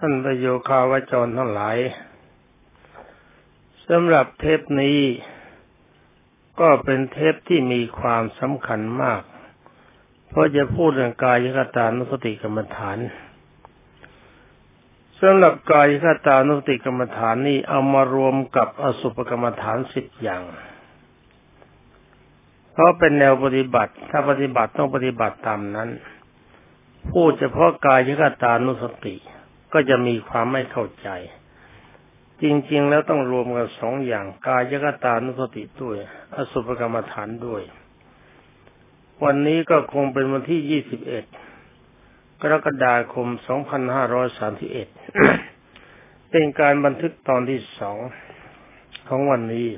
ท่านประโยคาวจรทั้งหลายสำหรับเทปนี้ก็เป็นเทปที่มีความสำคัญมาก เพราะจะพูดเรื่องกายคตานุสติกรรมฐานสำหรับกายคตานุสติกรรมฐานนี้เอามารวมกับอสุภกรรมฐานสิบอย่าง เพราะเป็นแนวปฏิบัติ ถ้าปฏิบัติต้องปฏิบัติตามนั้น พูดเฉพาะกายคตานุสติ ก็จะมีความไม่เข้าใจ จริง ๆ แล้วต้องรวมกันสองอย่าง กายคตานุสติด้วย อสุภกรรมฐานด้วย วันนี้ก็คงเป็นวันที่ยี่สิบเอ็ดกรกฎาคม 2531 เป็นการบันทึกตอนที่สองของวันนี้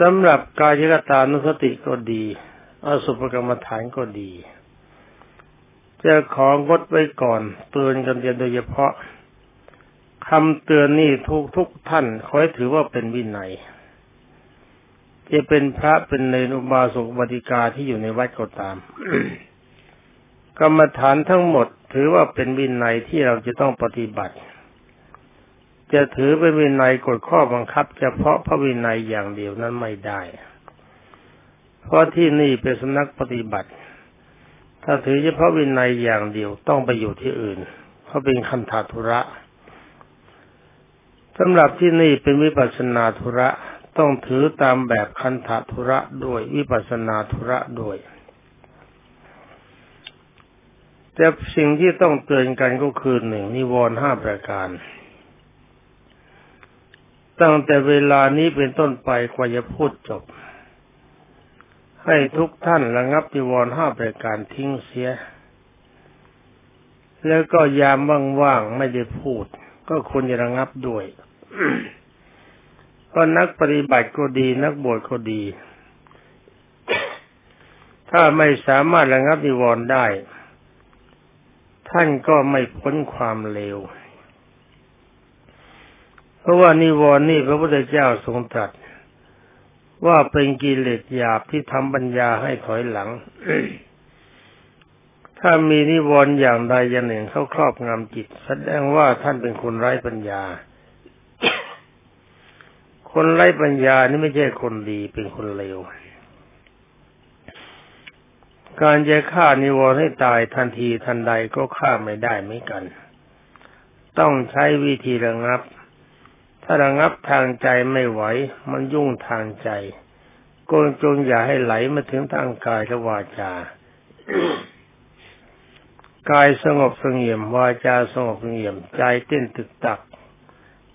สำหรับกายกตานุสติก็ดี อสุภกรรมฐานก็ดี จะของดไว้ก่อนเตือนกันโดยเฉพาะคำเตือนนี่ทุกทุกท่านขอให้ถือว่าเป็นวินัยจะเป็นพระเป็นเนรุบาสกบติกาที่อยู่ในวัดก็ตาม กรรมฐานทั้งหมด ถือว่าเป็นวินัยที่เราจะต้องปฏิบัติ จะถือเป็นวินัยกฎข้อบังคับ เฉพาะพระวินัยอย่างเดียวนั้นไม่ได้ เพราะที่นี่เป็นสำนักปฏิบัติ ถ้าถือเฉพาะวินัยอย่างเดียวต้องไปอยู่ที่อื่น เพราะเป็นคันธาธุระสำหรับที่นี่เป็นวิปัสนาธุระต้องถือตามแบบคันธาธุระด้วยวิปัสนาธุระด้วยแต่สิ่งที่ต้องเตือนกันก็คือหนึ่งนิวรณ์ห้าประการ ตั้งแต่เวลานี้เป็นต้นไปกว่าจะพูดจบ ให้ทุกท่านระงับนิวรณ์ห้าประการทิ้งเสีย แล้วก็ยามว่างๆไม่ได้พูด ก็ควรจะระงับด้วย ก็นักปฏิบัติก็ดีนักบวชก็ดี ถ้าไม่สามารถระงับนิวรณ์ได้ ท่านก็ไม่พ้นความเลว เพราะว่านิวรณ์นี่พระพุทธเจ้าทรงตรัส ว่าเป็นกิเลสหยาบที่ทำปัญญาให้ถอยหลัง ถ้ามีนิวรณ์อย่างใดอย่างหนึ่งเข้าครอบงำจิต แสดงว่าท่านเป็นคนไร้ปัญญา คนไร้ปัญญานี่ไม่ใช่คนดีเป็นคนเลว การจะฆ่านิวรณ์ให้ตายทันทีทันใดก็ฆ่าไม่ได้เหมือนกัน ต้องใช้วิธีระงับ ถ้าระงับทางใจไม่ไหว มันยุ่งทางใจกงจงอย่าให้ไหลมาถึงทางกายและวาจากายสงบสงเงียมวาจาสงบสงเงียมใจเต้นตึกตัก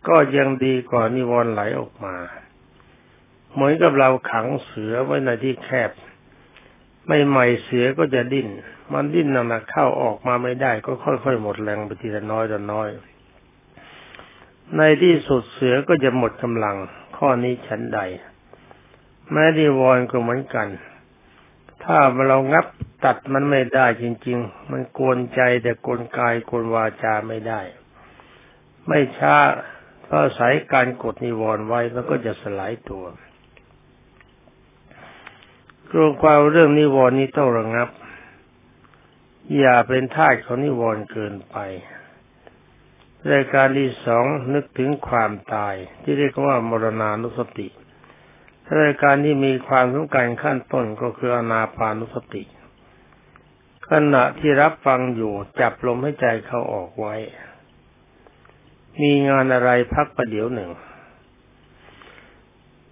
ก็ยังดีกว่านิวรณ์ไหลออกมาเหมือนกับเราขังเสือไว้ในที่แคบ ไม่ใหม่เสือก็จะดิ้น มันดิ้นหนักๆเข้าออกมาไม่ได้ ก็ค่อยๆหมดแรงไปทีละน้อยต่อน้อย ในที่สุดเสือก็จะหมดกำลัง ข้อนี้ฉันใด แม้ดีวอนก็เหมือนกัน ถ้าเรางับตัดมันไม่ได้จริง ๆ มันกวนใจแต่กวนกายกวนวาจาไม่ได้ ไม่ช้าเพราะสายการกดนิวรณ์ไว้มันก็จะสลายตัวรวมความเรื่องนิวรณ์นี้ต้องระงับ อย่าเป็นทาสของนิวรณ์เกินไป รายการที่สองนึกถึงความตาย ที่เรียกว่ามรณานุสติรายการที่มีความสำคัญขั้นต้นก็คืออนาปานุสติ ขณะที่รับฟังอยู่จับลมให้ใจเขาออกไว้ มีงานอะไรพักประเดี๋ยวหนึ่ง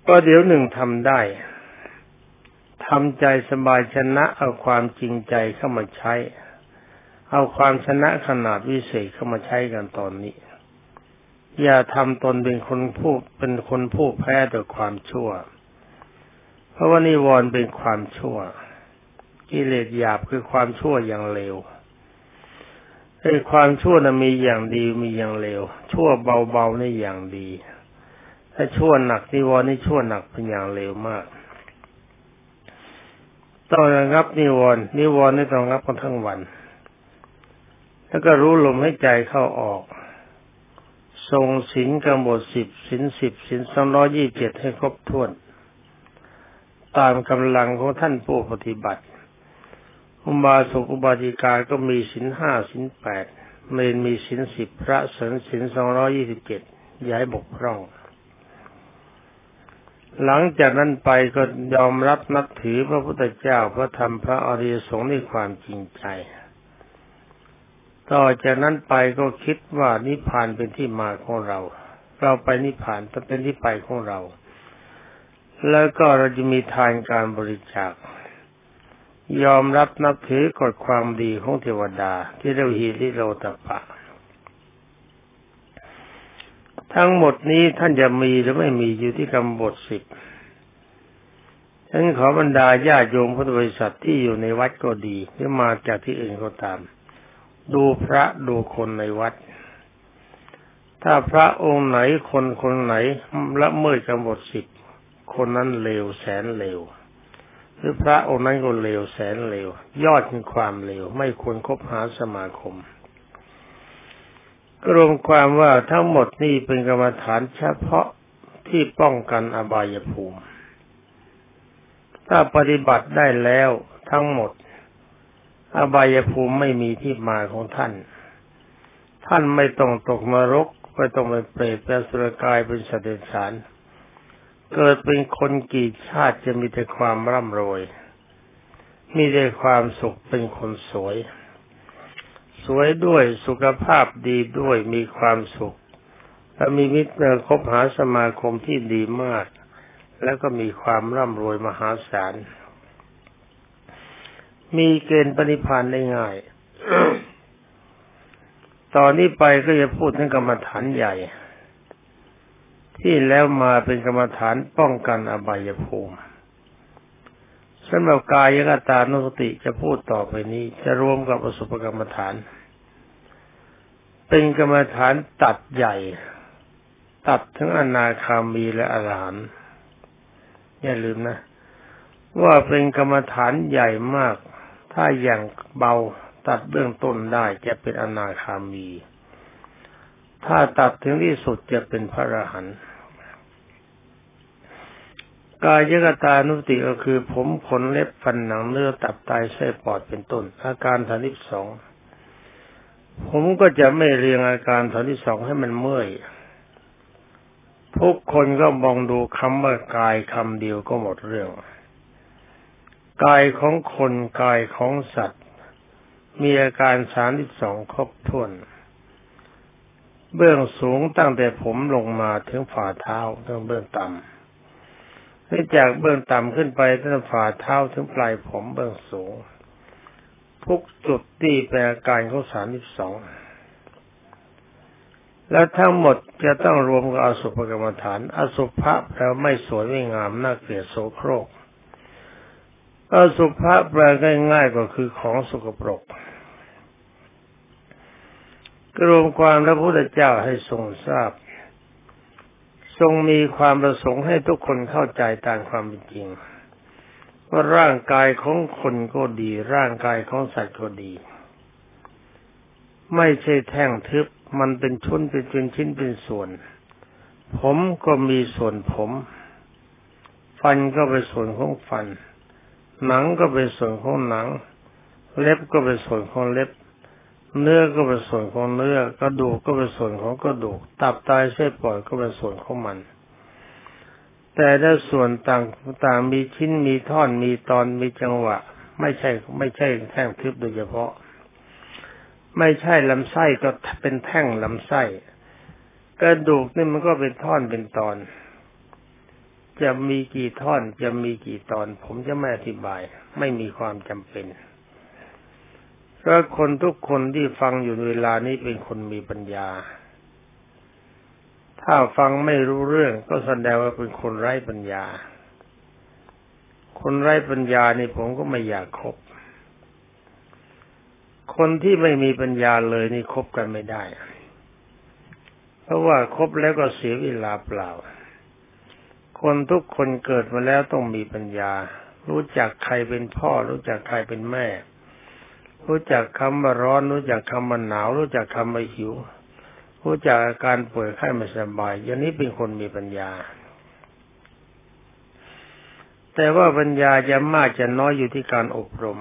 ประเดี๋ยวหนึ่งทำได้ทำใจสบายชนะเอาความจริงใจเข้ามาใช้ เอาความชนะขนาดวิเศษเข้ามาใช้กันตอนนี้ อย่าทำตนเป็นคนผู้เป็นคนผู้แพ้ต่อความชั่ว เพราะว่านิวรณ์เป็นความชั่ว กิเลสหยาบคือความชั่วอย่างเลวไอ้ความชั่วนะมีอย่างดีมีอย่างเลว ชั่วเบาๆนี่อย่างดี ถ้าชั่วหนักนิวรณ์นี่ชั่วหนักเป็นอย่างเลวมากต้องระงับนิวรณ์นิวรณ์นี่ต้องระงับกันทั้งวัน แล้วก็รู้ลมให้ใจเข้าออก ทรงศีลกำหนดสิบศีลสิบศีลสองร้อยี่เจ็ดให้ครบถ้วน ตามกำลังของท่านผู้ปฏิบัติอุบาสกอุบาสิกาก็มีศีลห้าศีลแปดเมนมีศีลสิบพระสนศีลสองร้อยี่สิบเจ็ดย้ายบกพร่อง หลังจากนั้นไปก็ยอมรับนับถือพระพุทธเจ้าพระธรรมพระอริยสงฆ์ด้วยความจริงใจ ต่อจากนั้นไปก็คิดว่านิพพานเป็นที่มาของเรา เราไปนิพพานต้องเป็นที่ไปของเรา แล้วก็เราจะมีทานการบริจาค ยอมรับนับถือกฎความดีของเทวดา ที่เรียกฮีริโรตปะ ทั้งหมดนี้ท่านจะมีหรือไม่มีอยู่ที่กำบทสิบฉันขอบรรดาญาโยมพุทธบริษัทที่อยู่ในวัดก็ดีหรือมาจากที่อื่นก็ตาม ดูพระดูคนในวัด ถ้าพระองค์ไหนคนคนไหนละเมิดกำบทสิบคนนั้นเลวแสนเลวหรือพระองค์นั้นก็เลวแสนเลว ยอดคือความเลว ไม่ควรคบหาสมาคมรวมความว่าทั้งหมดนี่เป็นกรรมฐานเฉพาะที่ป้องกันอบายภูมิ ถ้าปฏิบัติได้แล้วทั้งหมด อบายภูมิไม่มีที่มาของท่าน ท่านไม่ต้องตกนรกไม่ต้องไปเปรตเป็นสุรกายเป็นสัตว์เดรัจฉานเกิดเป็นคนกี่ชาติจะมีแต่ความร่ำรวย มีแต่ความสุขเป็นคนสวย สวยด้วยสุขภาพดีด้วยมีความสุข และมีมิตรคบหาสมาคมที่ดีมาก แล้วก็มีความร่ำรวยมหาศาล มีเกณฑ์ปณิพานได้ง่าย ตอนนี้ไปก็จะพูดถึงกรรมฐานใหญ่ ที่แล้วมาเป็นกรรมฐานป้องกันอบายภูมิสำหรับกายกตานุสติจะพูดต่อไปนี้ จะรวมกับอสุภกรรมฐาน เป็นกรรมฐานตัดใหญ่ ตัดทั้งอนาคามีและอรหันต์อย่าลืมนะ ว่าเป็นกรรมฐานใหญ่มาก ถ้าอย่างเบาตัดเบื้องต้นได้จะเป็นอนาคามี ถ้าตัดถึงที่สุดจะเป็นพระอรหันต์กายกตานุสติก็คือ ผมขนเล็บฟันหนังเนื้อตับไตไส้ปอดเป็นต้น อาการฐานที่สองผมก็จะไม่เรียงอาการฐานที่สองให้มันเมื่อยทุกคนก็มองดูคำว่ากายคำเดียวก็หมดเรื่อง กายของคนกายของสัตว์ มีอาการสามที่สองครบถ้วน เบื้องสูงตั้งแต่ผมลงมาถึงฝ่าเท้าถึงเบื้องต่ำนี่จากเบื้องต่ำขึ้นไปตั้งแต่ฝ่าเท้าถึงปลายผมเบื้องสูงทุกจุดที่เป็นอาการของสามสิบสองแล้วทั้งหมดจะต้องรวมกับอสุภกรรมฐาน อสุภะแปลไม่สวยไม่งามน่าเกลียดโสโครก อสุภะแปลง่ายๆก็คือของสกปรกรวมความพระพุทธเจ้าให้ทรงทราบ ทรงมีความประสงค์ให้ทุกคนเข้าใจตามความเป็นจริง ว่าร่างกายของคนก็ดี ร่างกายของสัตว์ก็ดี ไม่ใช่แท่งทึบมันเป็นชุนเป็นชิ้นชิ้นเป็นส่วน ผมก็มีส่วนผม ฟันก็เป็นส่วนของฟัน หนังก็เป็นส่วนของหนัง เล็บก็เป็นส่วนของเล็บ เนื้อก็เป็นส่วนของเนื้อกระดูกก็เป็นส่วนของกระดูก ตับไตเส้นปอดก็เป็นส่วนของมัน แต่ถ้าส่วนต่างต่างมีชิ้นมีท่อนมีตอนมีจังหวะ ไม่ใช่ไม่ใช่แท่งทึบโดยเฉพาะ ไม่ใช่ลำไส้ก็เป็นแท่งลำไส้กระดูกนี่มันก็เป็นท่อนเป็นตอน จะมีกี่ท่อนจะมีกี่ตอน ผมจะไม่อธิบาย ไม่มีความจำเป็นเพราะคนทุกคนที่ฟังอยู่เวลานี้เป็นคนมีปัญญา ถ้าฟังไม่รู้เรื่องก็แสดงว่าเป็นคนไร้ปัญญา คนไร้ปัญญานี่ผมก็ไม่อยากคบ คนที่ไม่มีปัญญาเลยนี่คบกันไม่ได้ เพราะว่าคบแล้วก็เสียเวลาเปล่า คนทุกคนเกิดมาแล้วต้องมีปัญญา รู้จักใครเป็นพ่อ รู้จักใครเป็นแม่ รู้จักคำว่าร้อน รู้จักคำว่าหนาว รู้จักคำว่าหิว รู้จักอาการป่วยไข้ไม่สบาย อย่างนี้เป็นคนมีปัญญา แต่ว่าปัญญาจะมากจะน้อยอยู่ที่การอบรม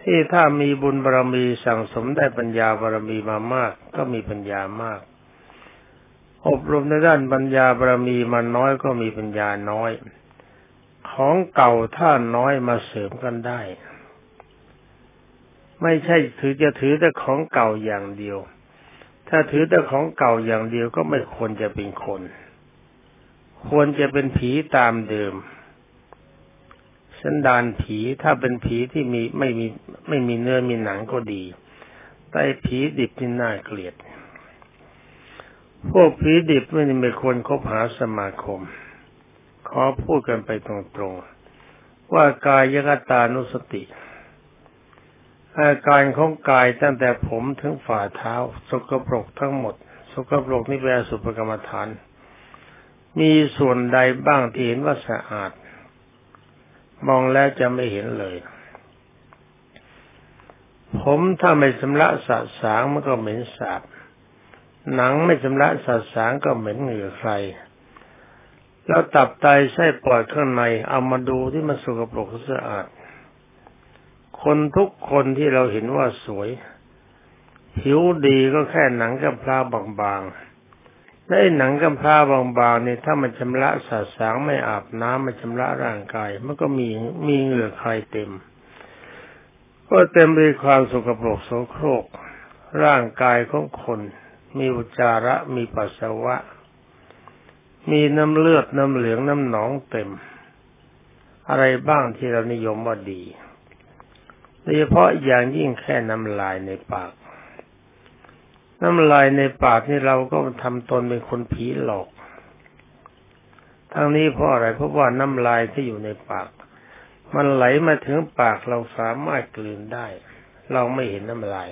ที่ถ้ามีบุญบารมีสั่งสมได้ปัญญาบารมีมามาก ก็มีปัญญามาก อบรมในด้านปัญญาบารมีมาน้อยก็มีปัญญาน้อย ของเก่าถ้าน้อยมาเสริมกันได้ ไม่ใช่ถือจะถือแต่ของเก่าอย่างเดียว ถ้าถือแต่ของเก่าอย่างเดียวก็ไม่ควรจะเป็นคน ควรจะเป็นผีตามเดิมสันดานผีถ้าเป็นผีที่มีไม่มีไม่มีเนื้อมีหนังก็ดี แต่ผีดิบนี่น่าเกลียด พวกผีดิบไม่ไม่ควรคบหาสมาคม ขอพูดกันไปตรงๆ ว่ากายยกตานุสติ อาการของกายตั้งแต่ผมถึงฝ่าเท้า สกปรกทั้งหมด สกปรกนี่เป็นสุภกรรมฐาน มีส่วนใดบ้างที่เห็นว่าสะอาด มองแล้วจะไม่เห็นเลยผมถ้าไม่สำระสะสางมันก็เหม็นสาบ หนังไม่สำระสะสางก็เหม็นเหงื่อใคร แล้วตับไตไส้ปอดข้างในเอามาดูที่มันสกปรกสะอาด คนทุกคนที่เราเห็นว่าสวย ผิวดีก็แค่หนังกับพลาบางๆและหนังกำพร้าบางๆเนี่ยถ้ามันชำระสาสางไม่อาบน้ำมันชำระร่างกาย มันก็มีมีเหงื่อใครเต็ม ก็เต็มด้วยความสกปรกโสโครกร่างกายของคน มีอุจจาระ มีปัสสาวะ มีน้ำเลือด น้ำเหลือง น้ำหนองเต็ม อะไรบ้างที่เรานิยมว่าดีโดยเฉพาะอย่างยิ่งแค่น้ำลายในปาก น้ำลายในปากนี่เราก็ทำตนเป็นคนผีหลอก ทั้งนี้เพราะอะไร เพราะว่าน้ำลายที่อยู่ในปาก มันไหลมาถึงปากเราสามารถกลืนได้ เราไม่เห็นน้ำลาย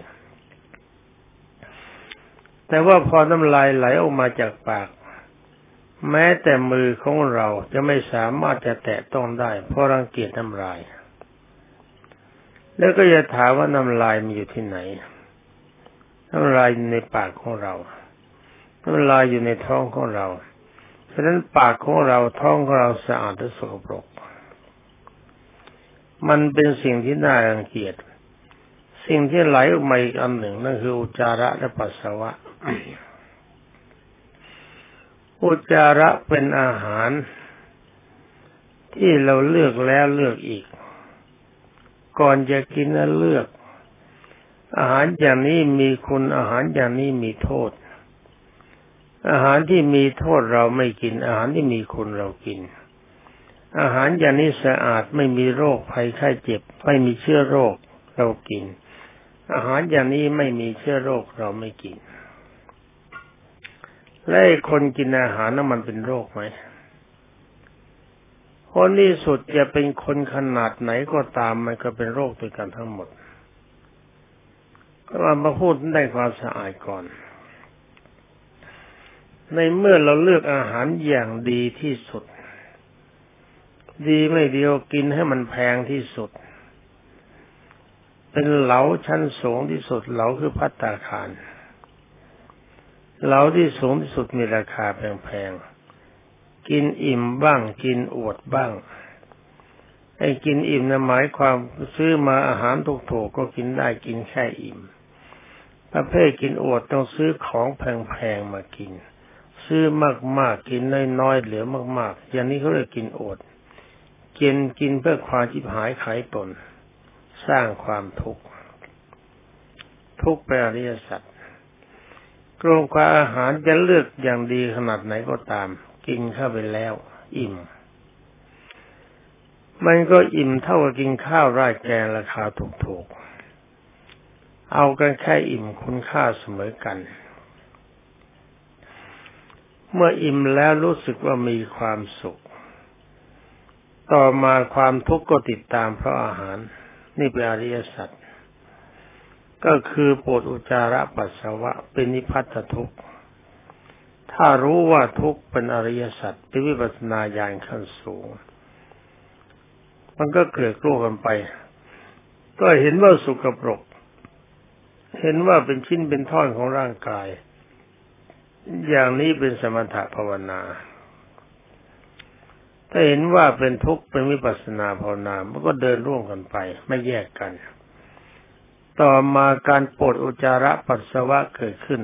แต่ว่าพอน้ำลายไหลออกมาจากปาก แม้แต่มือของเราจะไม่สามารถจะแตะต้องได้เพราะรังเกียจน้ำลาย แล้วก็จะถามว่าน้ำลายมีอยู่ที่ไหน น้ำลายอยู่ในปากของเรา น้ำลายอยู่ในท้องของเราฉะนั้นปากของเราท้องของเราสะอาดและสกปรก มันเป็นสิ่งที่น่ารังเกียจ สิ่งที่ไหลออกมาอีกอันหนึ่งนั่นคืออุจจาระและปัสสาวะ อุจจาระเป็นอาหาร ที่เราเลือกแล้วเลือกอีก ก่อนจะกินแล้วเลือก อาหารอย่างนี้มีคุณอาหารอย่างนี้มีโทษ อาหารที่มีโทษเราไม่กิน อาหารที่มีคุณเรากิน อาหารอย่างนี้สะอาดไม่มีโรคภัยไข้เจ็บ ไม่มีเชื้อโรคเรากิน อาหารอย่างนี้ไม่มีเชื้อโรคเราไม่กิน และคนกินอาหารนั้นมันเป็นโรคไหมคนที่สุดจะเป็นคนขนาดไหนก็ตามมันก็เป็นโรคด้วยกันทั้งหมดเรามาพูดได้ความสะอาดก่อน ในเมื่อเราเลือกอาหารอย่างดีที่สุด ดีไม่เดียวกินให้มันแพงที่สุด เป็นเหลาชั้นสูงที่สุดเหลาคือพัตตาคาร เหลาที่สูงที่สุดมีราคาแพงๆ กินอิ่มบ้าง กินอวดบ้างไอ้กินอิ่มนะหมายความซื้อมาอาหารถูกๆก็กินได้กินแค่อิ่ม ประเภทกินอวดต้องซื้อของแพงๆมากิน ซื้อมากๆกินน้อยๆเหลือมากๆ อย่างนี้เขาเรียกกินอวดกินกินเพื่อความจิบหายขายตน สร้างความทุกข์ทุกข์แปรริยสัตว์ กรงควาอาหารจะเลือกอย่างดีขนาดไหนก็ตาม กินเข้าไปแล้ว อิ่ม มันก็อิ่มเท่ากับกินข้าวราดแกงราคาถูกๆ เอากันแค่อิ่มคุณค่าเสมอกัน เมื่ออิ่มแล้วรู้สึกว่ามีความสุข ต่อมาความทุกข์ก็ติดตามเพราะอาหาร นี่เป็นอริยสัจ ก็คือปวดอุจจาระปัสสาวะเป็นนิพัตทุกข์ ถ้ารู้ว่าทุกข์เป็นอริยสัจเป็นวิปัสนาญาณขั้นสูง มันก็เกิดกลัวกันไป ก็เห็นว่าสุกปรก เห็นว่าเป็นชิ้นเป็นท่อนของร่างกาย อย่างนี้เป็นสมถะภาวนาถ้าเห็นว่าเป็นทุกข์เป็นวิปัสสนาภาวนา มันก็เดินร่วมกันไป ไม่แยกกัน ต่อมาการปวดอุจจาระปัสสาวะเกิดขึ้น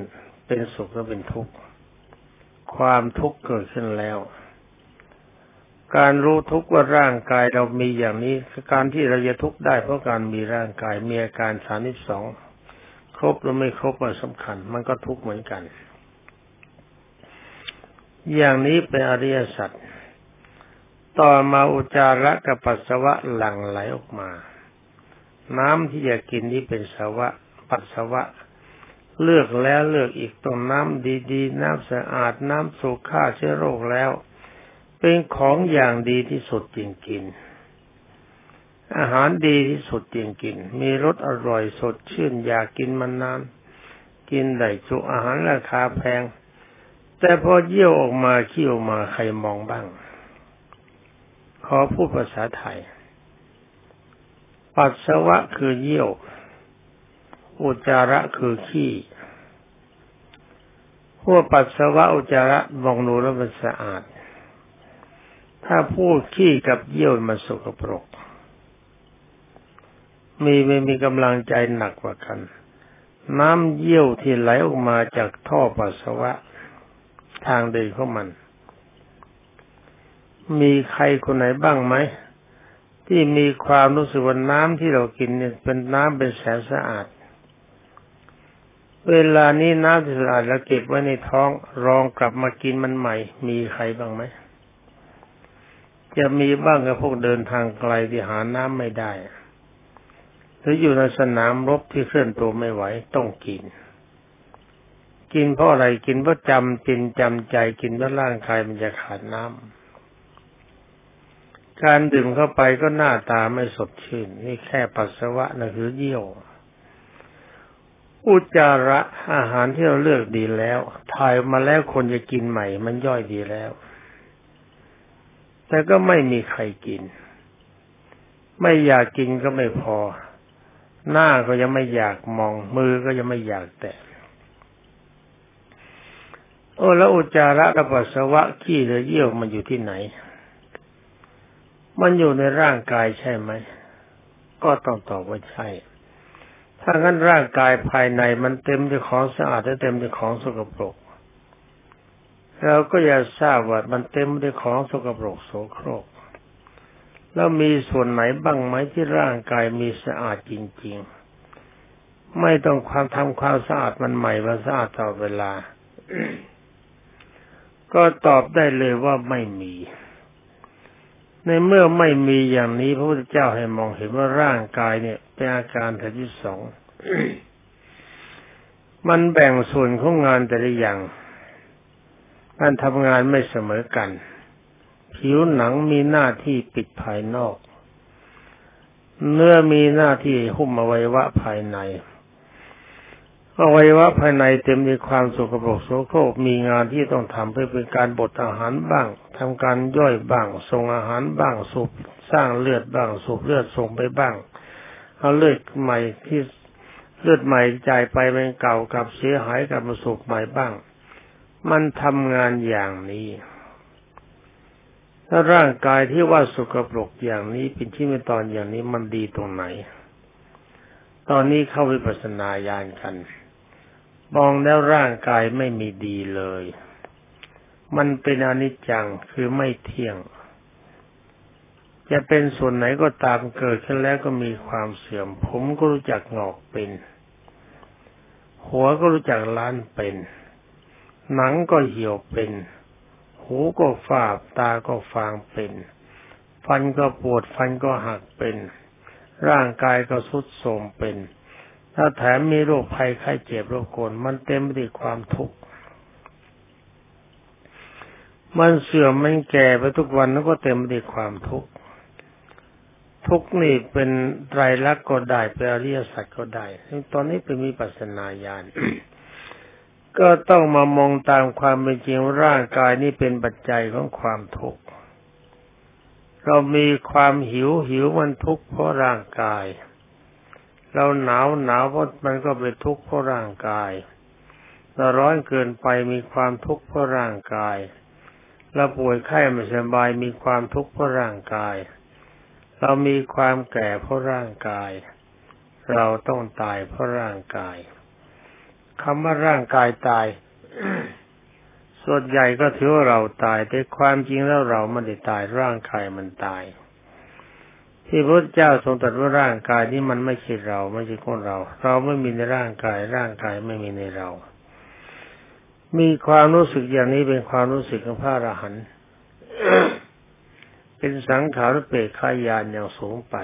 เป็นสุขและเป็นทุกข์ ความทุกข์เกิดขึ้นแล้ว การรู้ทุกข์ว่าร่างกายเรามีอย่างนี้การที่เราจะทุกข์ได้เพราะการมีร่างกายมีอาการสามิสองครบหรือไม่ครบมันสำคัญ มันก็ทุกข์เหมือนกัน อย่างนี้เป็นอริยสัจต่อมาอุจจาระกับปัสสาวะหลั่งไหลออกมา น้ำที่จะกินนี้เป็นสาวะ ปัสสาวะ เลือกแล้วเลือกอีกต้องน้ำดีๆ น้ำสะอาดน้ำสูฆ่าเชื้อโรคแล้ว เป็นของอย่างดีที่สุดจริงๆอาหารดีที่สุดจริงๆมีรสอร่อยสดชื่นอยากกินมันนาน กินได้จุอาหารราคาแพง แต่พอเยี่ยวออกมาขี้ออกมาใครมองบ้าง ขอพูดภาษาไทย ปัสสาวะคือเยี่ยว อุจจาระคือขี้พวกปัสสาวะอุจจาระมองดูแล้วมันสะอาด ถ้าพูดขี้กับเยี่ยวมันสกปรก มีไม่มีกำลังใจหนักกว่ากัน น้ำเยี่ยวที่ไหลออกมาจากท่อปัสสาวะ ทางเดินของมัน มีใครคนไหนบ้างไหม ที่มีความรู้สึกว่าน้ำที่เรากินเนี่ยเป็นน้ำเป็นแสนสะอาด เวลานี้น้ำที่สะอาดแล้วเก็บไว้ในท้องรองกลับมากินมันใหม่ มีใครบ้างไหมจะมีบ้างกับพวกเดินทางไกลที่หาน้ำไม่ได้ หรืออยู่ในสนามรบที่เคลื่อนตัวไม่ไหวต้องกิน กินเพราะอะไรกินเพราะจำเป็นจำใจกินเพราะร่างกายมันจะขาดน้ำ การดื่มเข้าไปก็หน้าตาไม่สดชื่น นี่แค่ปัสสาวะนะคือเยี่ยว อุจจาระอาหารที่เราเลือกดีแล้วถ่ายมาแล้วคนจะกินใหม่ มันย่อยดีแล้ว แต่ก็ไม่มีใครกิน ไม่อยากกินก็ไม่พอ หน้าก็ยังไม่อยากมอง มือก็ยังไม่อยากแตะโอ้แล้วอุจจาระกับปัสสาวะขี้หรือเยี่ยวมันอยู่ที่ไหน มันอยู่ในร่างกายใช่ไหม ก็ต้องตอบว่าใช่ ถ้างั้นร่างกายภายในมันเต็มด้วยของสะอาดและเต็มด้วยของสกปรก เราก็อยากทราบว่ามันเต็มด้วยของสกปรกโสโครก แล้วมีส่วนไหนบ้างไหมที่ร่างกายมีสะอาดจริง ๆ ไม่ต้องความทำความสะอาดมันใหม่มาสะอาดตลอดเวลา ก็ตอบได้เลยว่าไม่มี ในเมื่อไม่มีอย่างนี้พระพุทธเจ้าให้มองเห็นว่าร่างกายเนี่ยเป็นอาการแถที่สองมันแบ่งส่วนของงานแต่ละอย่างการทำงานไม่เสมอกัน ผิวหนังมีหน้าที่ปิดภายนอก เนื้อมีหน้าที่หุ้มอวัยวะภายใน อวัยวะภายในเต็มด้วยความสกปรกโสโครกมีงานที่ต้องทำเพื่อเป็นการบดอาหารบ้างทำการย่อยบ้างส่งอาหารบ้างสูบสร้างเลือดบ้างสูบเลือดส่งไปบ้างเอาเลือดใหม่ที่เลือดใหม่จ่ายไปเป็นเก่ากับเสียหายกับมาสูบใหม่บ้าง มันทำงานอย่างนี้ถ้าร่างกายที่ว่าสกปรกอย่างนี้เป็นที่ไม่ตอนอย่างนี้มันดีตรงไหน ตอนนี้เข้าวิปัสสนาญาณกัน มองแล้วร่างกายไม่มีดีเลย มันเป็นอนิจจังคือไม่เที่ยง จะเป็นส่วนไหนก็ตามเกิดขึ้นแล้วก็มีความเสื่อม ผมก็รู้จักงอกเป็น หัวก็รู้จักล้านเป็น หนังก็เหี่ยวเป็น หูก็ฝาบตาก็ฟางเป็น ฟันก็ปวดฟันก็หักเป็น ร่างกายก็สุดโทรมเป็น ถ้าแถมมีโรคภัยไข้เจ็บโรคโกนมันเต็มไปด้วยความทุกข์มันเสื่อมมันแก่ไปทุกวันแล้วก็เต็มไปด้วยความทุกข์ทุกนี่เป็นไตรลักษณ์ก็ได้เป็นอริยสัจก็ได้ตอนนี้เป็นมีปัสนาญาณก็ต้องมามองตามความเป็นจริงร่างกายนี่เป็นปัจจัยของความทุกข์เรามีความหิวหิวมันทุกข์เพราะร่างกาย เราหนาวหนาวเพราะมันก็เป็นทุกข์เพราะร่างกายเราร้อนเกินไปมีความทุกข์เพราะร่างกายเราป่วยไข้ไม่สบายมีความทุกข์เพราะร่างกาย เรามีความแก่เพราะร่างกาย เราต้องตายเพราะร่างกายคำว่าร่างกายตาย ส่วนใหญ่ก็ถือว่าเราตายแต่ความจริงแล้วเราไม่ได้ตายร่างกายมันตาย ที่พระเจ้าทรงตรัสว่าร่างกายนี้มันไม่ใช่เรา ไม่ใช่คนเรา เราไม่มีในร่างกาย ร่างกายไม่มีในเรา มีความรู้สึกอย่างนี้เป็นความรู้สึกของพระอรหันต์เป็นสังขารเปรตขายานอย่างสูงไป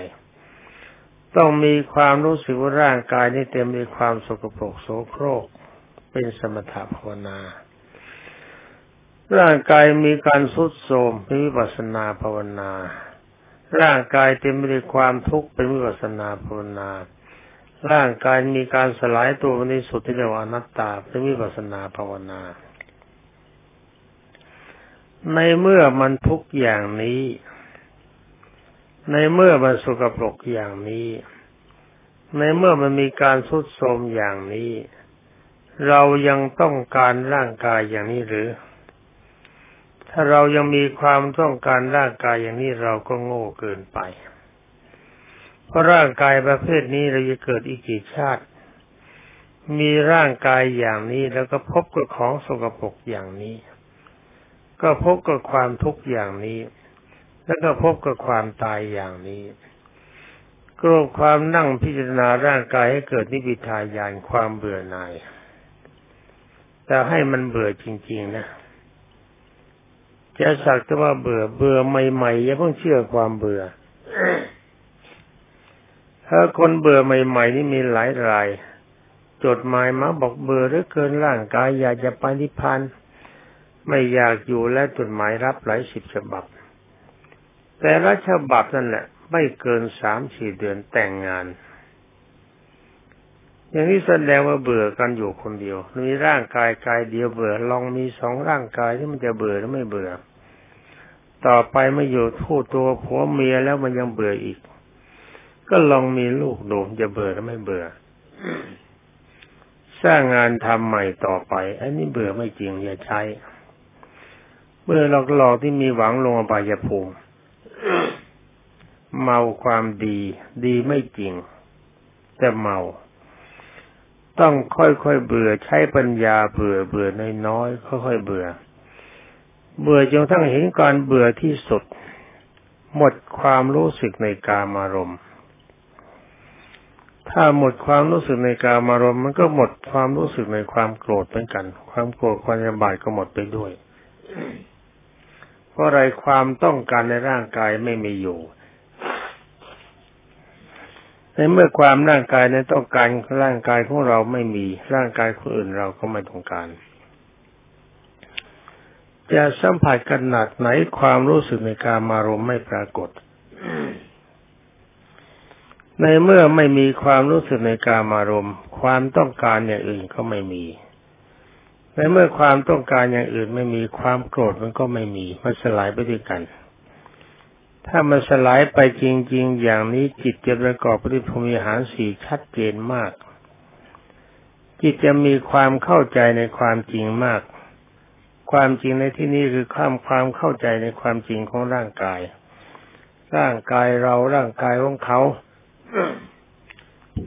ต้องมีความรู้สึกว่าร่างกายนี้เต็มด้วยความสกปรกโสโครก เป็นสมถภาวนา ร่างกายมีการสุดโทรมเป็นวิปัสนาภาวนา ร่างกายเต็มไปด้วยความทุกข์เป็นวิปัสนาภาวนา ร่างกายมีการสลายตัวในสุดที่เรียกว่าอนัตตาเป็นวิปัสนาภาวนา ในเมื่อมันทุกอย่างนี้ ในเมื่อมันสกปรกอย่างนี้ ในเมื่อมันมีการทุดโทรมอย่างนี้ เรายังต้องการร่างกายอย่างนี้หรือ ถ้าเรายังมีความต้องการร่างกายอย่างนี้เราก็โง่เกินไป เพราะร่างกายประเภทนี้เราจะเกิดอีกกี่ชาติ มีร่างกายอย่างนี้แล้วก็พบกับของสกปรกอย่างนี้ ก็พบกับความทุกข์อย่างนี้ แล้วก็พบกับความตายอย่างนี้กลัวความนั่งพิจารณาร่างกายให้เกิดนิพิทายานความเบื่อหน่าย แต่ให้มันเบื่อจริง ๆ นะ จะสักแต่ว่าเบื่อเบื่อใหม่ๆอย่าเพิ่งเชื่อความเบื่อถ้าคนเบื่อใหม่ ๆ นี่มีหลายราย จดหมายมาบอกเบื่อหรือเกินร่างกายอยากจะไปนิพพานไม่อยากอยู่และจดหมายรับหลายสิบฉบับ แต่ละฉบับนั่นแหละ ไม่เกินสามสี่เดือนแต่งงาน อย่างนี้แสดงว่าเบื่อกันอยู่คนเดียว มีร่างกายกายเดียวเบื่อ ลองมีสองร่างกายที่มันจะเบื่อหรือไม่เบื่อ ต่อไปไม่อยู่ทู่ตัวผัวเมียแล้วมันยังเบื่ออีก ก็ลองมีลูกดูจะเบื่อหรือไม่เบื่อ สร้างงานทำใหม่ต่อไป อันนี้เบื่อไม่จริงอย่าใช้เมื่อหลอกหลอกที่มีหวังลงอบายภูมิเมาความดี ดีไม่จริง แต่เมา ต้องค่อยๆเบื่อใช้ปัญญาเบื่อเบื่อน้อยๆค่อยๆเบื่อ เบื่อจนทั้งเห็นการเบื่อที่สุด หมดความรู้สึกในกามารมณ์ ถ้าหมดความรู้สึกในกามารมณ์มันก็หมดความรู้สึกในความโกรธเหมือนกัน ความโกรธความยาบายก็หมดไปด้วย เพราะอะไรความต้องการในร่างกายไม่มีอยู่ ในเมื่อความร่างกายในต้องการร่างกายของเราไม่มีร่างกายคนอื่นเราก็ไม่ต้องการ จะสัมผัสขนาดไหนความรู้สึกในการมารมไม่ปรากฏ ในเมื่อไม่มีความรู้สึกในการมารมความต้องการอย่างอื่นก็ไม่มีในเมื่อความต้องการอย่างอื่นไม่มีความโกรธมันก็ไม่มีมันสลายไปด้วยกัน ถ้ามันสลายไปจริง ๆ อย่างนี้จิตจะประกอบปฏิภมีหารสี่ชัดเจนมาก จิตจะมีความเข้าใจในความจริงมาก ความจริงในที่นี้คือความความเข้าใจในความจริงของร่างกาย ร่างกายเราร่างกายของเขา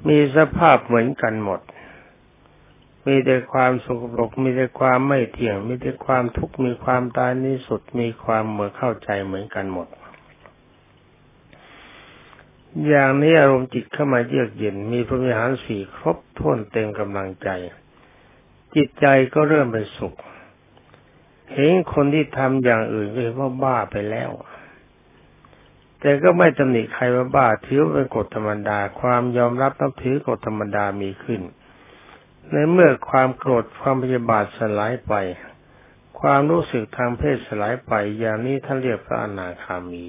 มีสภาพเหมือนกันหมด มีแต่ความสกปรก มีแต่ความไม่เที่ยง มีแต่ความทุกข์ มีความตายนิสุด มีความเหมือเข้าใจเหมือนกันหมด อย่างนี้อารมณ์จิตเข้ามาเยือกเย็น มีพระวิหารสี่ครบถ้วนเต็มกำลังใจ จิตใจก็เริ่มเป็นสุข เห็นคนที่ทำอย่างอื่นก็เห็นว่าบ้าไปแล้ว แต่ก็ไม่ตำหนิใครว่าบ้าถือเป็นกฎธรรมดา ความยอมรับนับถือกฎธรรมดามีขึ้น ในเมื่อความโกรธความพยาบาทสลายไป ความรู้สึกทางเพศสลายไปอย่างนี้ท่านเรียกพระอนาคามี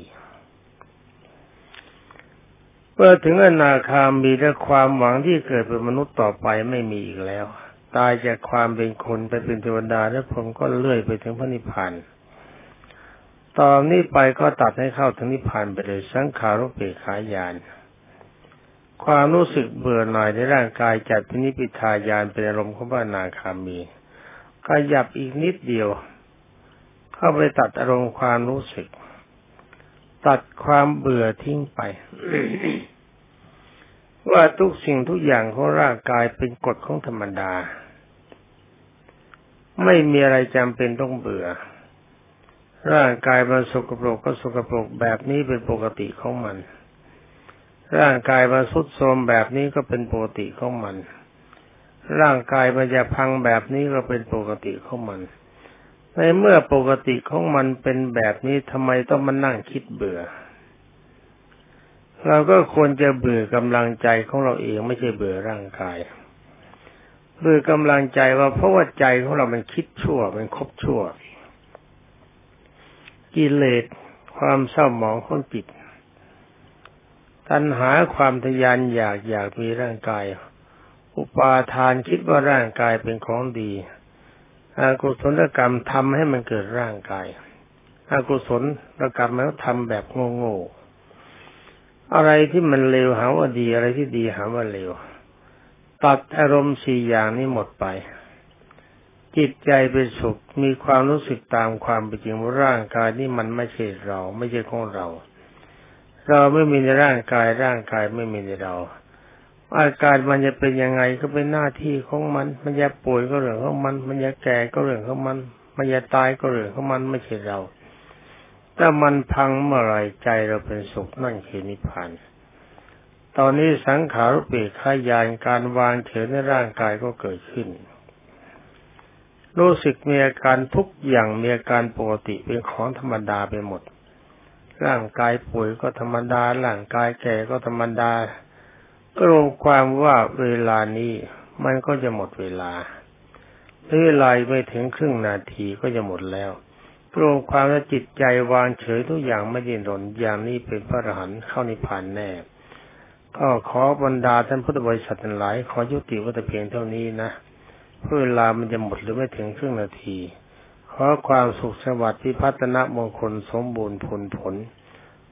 เมื่อถึงอนาคามีและความหวังที่เกิดเป็นมนุษย์ต่อไปไม่มีอีกแล้ว ตายจากความเป็นคนไปเป็นเทวดาแล้วผมก็เลื่อยไปถึงพระนิพพานตอนนี้ไปก็ตัดให้เข้าถึงนิพพานไปเลยสังขารุเปขายาน ความรู้สึกเบื่อหน่ายในร่างกายจัดพินิพิทายานเป็นอารมณ์ของพระนาคามีขยับอีกนิดเดียว เข้าไปตัดอารมณ์ความรู้สึก ตัดความเบื่อทิ้งไป ว่าทุกสิ่งทุกอย่างของร่างกายเป็นกฎของธรรมดา ไม่มีอะไรจำเป็นต้องเบื่อ ร่างกายมันสกปรกก็สกปรกแบบนี้เป็นปกติของมัน ร่างกายมันสุดโทรมแบบนี้ก็เป็นปกติของมัน ร่างกายมันจะพังแบบนี้ก็เป็นปกติของมัน ในเมื่อปกติของมันเป็นแบบนี้ทำไมต้องมานั่งคิดเบื่อ เราก็ควรจะเบื่อกำลังใจของเราเองไม่ใช่เบื่อร่างกาย เบื่อกำลังใจว่าเพราะว่าใจของเรามันคิดชั่วมันคบชั่ว กิเลสความเศร้าหมองของจิตตัณหาความทยานอยากอยากมีร่างกาย อุปาทานคิดว่าร่างกายเป็นของดี อากุศลกรรมทำให้มันเกิดร่างกายอากุศลกรรมแล้วทำแบบโง่ๆอะไรที่มันเลวหาว่าดีอะไรที่ดีหาว่าเลวตัดอารมณ์สี่อย่างนี้หมดไป จิตใจเป็นสุขมีความรู้สึกตามความเป็นจริงว่าร่างกายนี่มันไม่ใช่เรา ไม่ใช่ของเรา เราไม่มีในร่างกายร่างกายไม่มีในเรา อาการมันจะเป็นยังไงก็เป็นหน้าที่ของมัน มันจะป่วยก็เรื่องของมัน มันจะแก่ก็เรื่องของมัน มันจะตายก็เรื่องของมันไม่ใช่เรา ถ้ามันพังเมื่อไรใจเราเป็นสุขนั่นคือนิพพานตอนนี้สังขารเปรขายานการวางเฉยในร่างกายก็เกิดขึ้น รู้สึกมีอาการทุกอย่างมีอาการปกติเป็นของธรรมดาไปหมด ร่างกายป่วยก็ธรรมดา ร่างกายแก่ก็ธรรมดา ก็รวมความว่าเวลานี้มันก็จะหมดเวลาเวลาไม่ถึงครึ่งนาทีก็จะหมดแล้วรวมความและจิตใจวางเฉยทุกอย่างไม่ดิ้นรนอย่างนี้เป็นพระอรหันต์เข้านิพพานแน่ ก็ขอบรรดาท่านพุทธบริษัททั้งหลาย ขอยุติวัตเพียงเท่านี้นะเพื่อเวลามันจะหมดหรือไม่ถึงครึ่งนาที ขอความสุขสวัสดิ์ที่พัฒนามงคลสมบูรณ์ผลผล